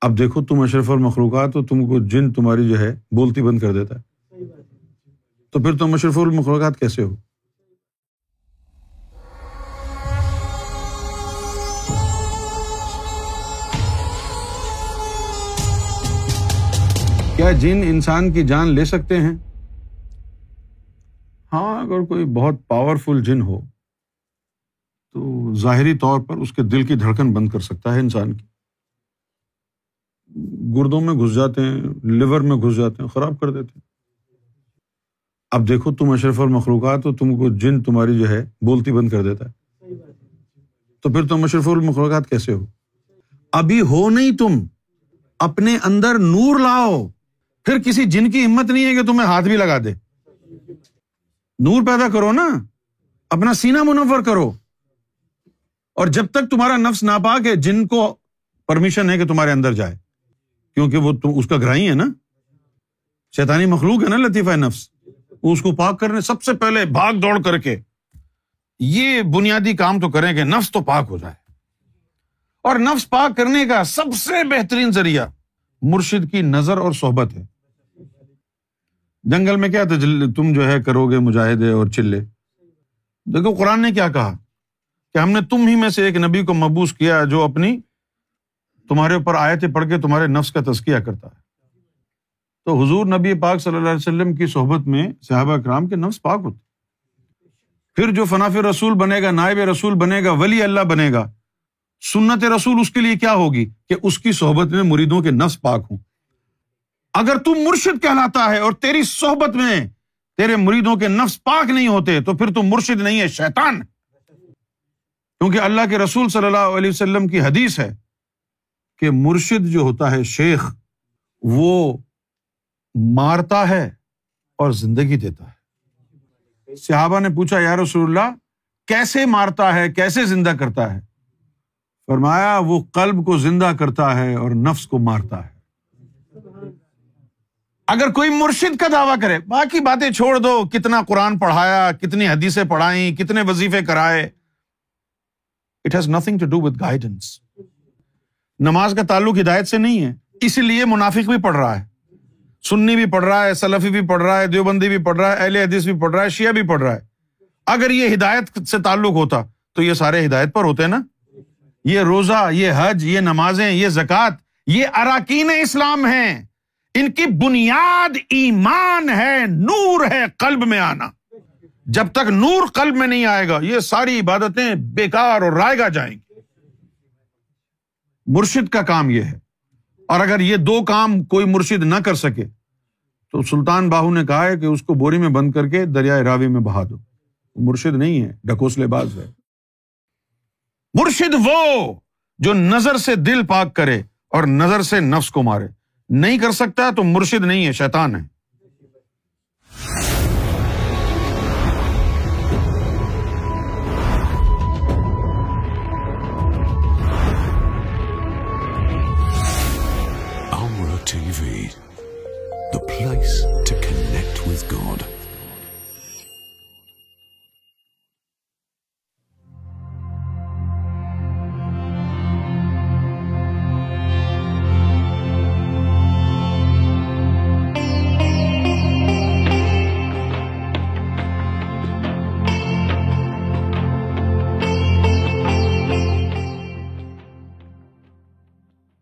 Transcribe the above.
اب دیکھو، تم اشرف المخلوقات تو تم کو جن تمہاری جو ہے بولتی بند کر دیتا ہے۔ تو پھر تم اشرف المخلوقات کیسے ہو؟ کیا جن انسان کی جان لے سکتے ہیں؟ ہاں اگر کوئی بہت پاورفل جن ہو، تو ظاہری طور پر اس کے دل کی دھڑکن بند کر سکتا ہے انسان کی۔ گردوں میں گھس جاتے ہیں، لیور میں گھس جاتے ہیں، خراب کر دیتے ہیں۔ اب دیکھو، تم اشرف المخلوقات تو تم کو جن تمہاری جو ہے بولتی بند کر دیتا ہے۔ تو پھر تم اشرف المخلوقات کیسے ہو؟ ابھی ہو نہیں تم، اپنے اندر نور لاؤ۔ پھر کسی جن کی ہمت نہیں ہے کہ تمہیں ہاتھ بھی لگا دے۔ نور پیدا کرو نا، اپنا سینا منور کرو۔ اور جب تک تمہارا نفس ناپاک ہے، جن کو پرمیشن ہے کہ تمہارے اندر جائے۔ کیونکہ وہ تو اس کا گراہی ہے نا؟ شیطانی مخلوق ہے نا لطیفہ نفس؟ اس کو پاک کرنے سب سے پہلے بھاگ دوڑ کر کے یہ بنیادی کام تو کریں کہ نفس تو پاک ہو جائے۔ اور نفس پاک کرنے کا سب سے بہترین ذریعہ مرشد کی نظر اور صحبت ہے۔ جنگل میں کیا تھا تم جو ہے کرو گے مجاہدے اور چلے۔ دیکھو قرآن نے کیا کہا کہ ہم نے تم ہی میں سے ایک نبی کو مبوس کیا جو اپنی تمہارے اوپر آئے تھے پڑھ کے تمہارے نفس کا تسکیہ کرتا ہے۔ تو حضور نبی پاک صلی اللہ علیہ وسلم کی صحبت میں صحابہ کرام کے نفس پاک ہوتے پھر جو فناف رسول بنے گا، نائب رسول بنے گا، ولی اللہ بنے گا، سنت رسول اس کے لیے کیا ہوگی؟ کہ اس کی صحبت میں مریدوں کے نفس پاک ہوں۔ اگر تم مرشد کہلاتا ہے اور تیری صحبت میں تیرے مریدوں کے نفس پاک نہیں ہوتے، تو پھر تم مرشد نہیں ہے، شیطان۔ کیونکہ اللہ کے رسول صلی اللہ علیہ وسلم کی حدیث ہے کہ مرشد جو ہوتا ہے شیخ، وہ مارتا ہے اور زندگی دیتا ہے۔ صحابہ نے پوچھا، یا رسول اللہ، کیسے مارتا ہے؟ کیسے زندہ کرتا ہے؟ فرمایا، وہ قلب کو زندہ کرتا ہے اور نفس کو مارتا ہے۔ اگر کوئی مرشد کا دعویٰ کرے، باقی باتیں چھوڑ دو، کتنا قرآن پڑھایا، کتنی حدیثیں پڑھائی کتنے وظیفے کرائے۔ It has nothing to do with guidance نماز کا تعلق ہدایت سے نہیں ہے۔ اسی لیے منافق بھی پڑھ رہا ہے۔ سنی بھی پڑھ رہا ہے، سلفی بھی پڑھ رہا ہے، دیوبندی بھی پڑھ رہا ہے، اہل حدیث بھی پڑھ رہا ہے، شیعہ بھی پڑھ رہا ہے۔ اگر یہ ہدایت سے تعلق ہوتا تو یہ سارے ہدایت پر ہوتے نا۔ یہ روزہ، یہ حج، یہ نمازیں، یہ زکوٰۃ، یہ اراکین اسلام ہیں۔ ان کی بنیاد ایمان ہے، نور ہے، قلب میں آنا۔ جب تک نور قلب میں نہیں آئے گا، یہ ساری عبادتیں بےکار اور رائے گا جائیں گی۔ مرشد کا کام یہ ہے۔ اور اگر یہ دو کام کوئی مرشد نہ کر سکے، تو سلطان باہو نے کہا ہے کہ اس کو بوری میں بند کر کے دریائے راوی میں بہا دو۔ مرشد نہیں ہے ڈکوسلے باز ہے۔ مرشد وہ جو نظر سے دل پاک کرے اور نظر سے نفس کو مارے۔ نہیں کر سکتا تو مرشد نہیں ہے، شیطان ہے۔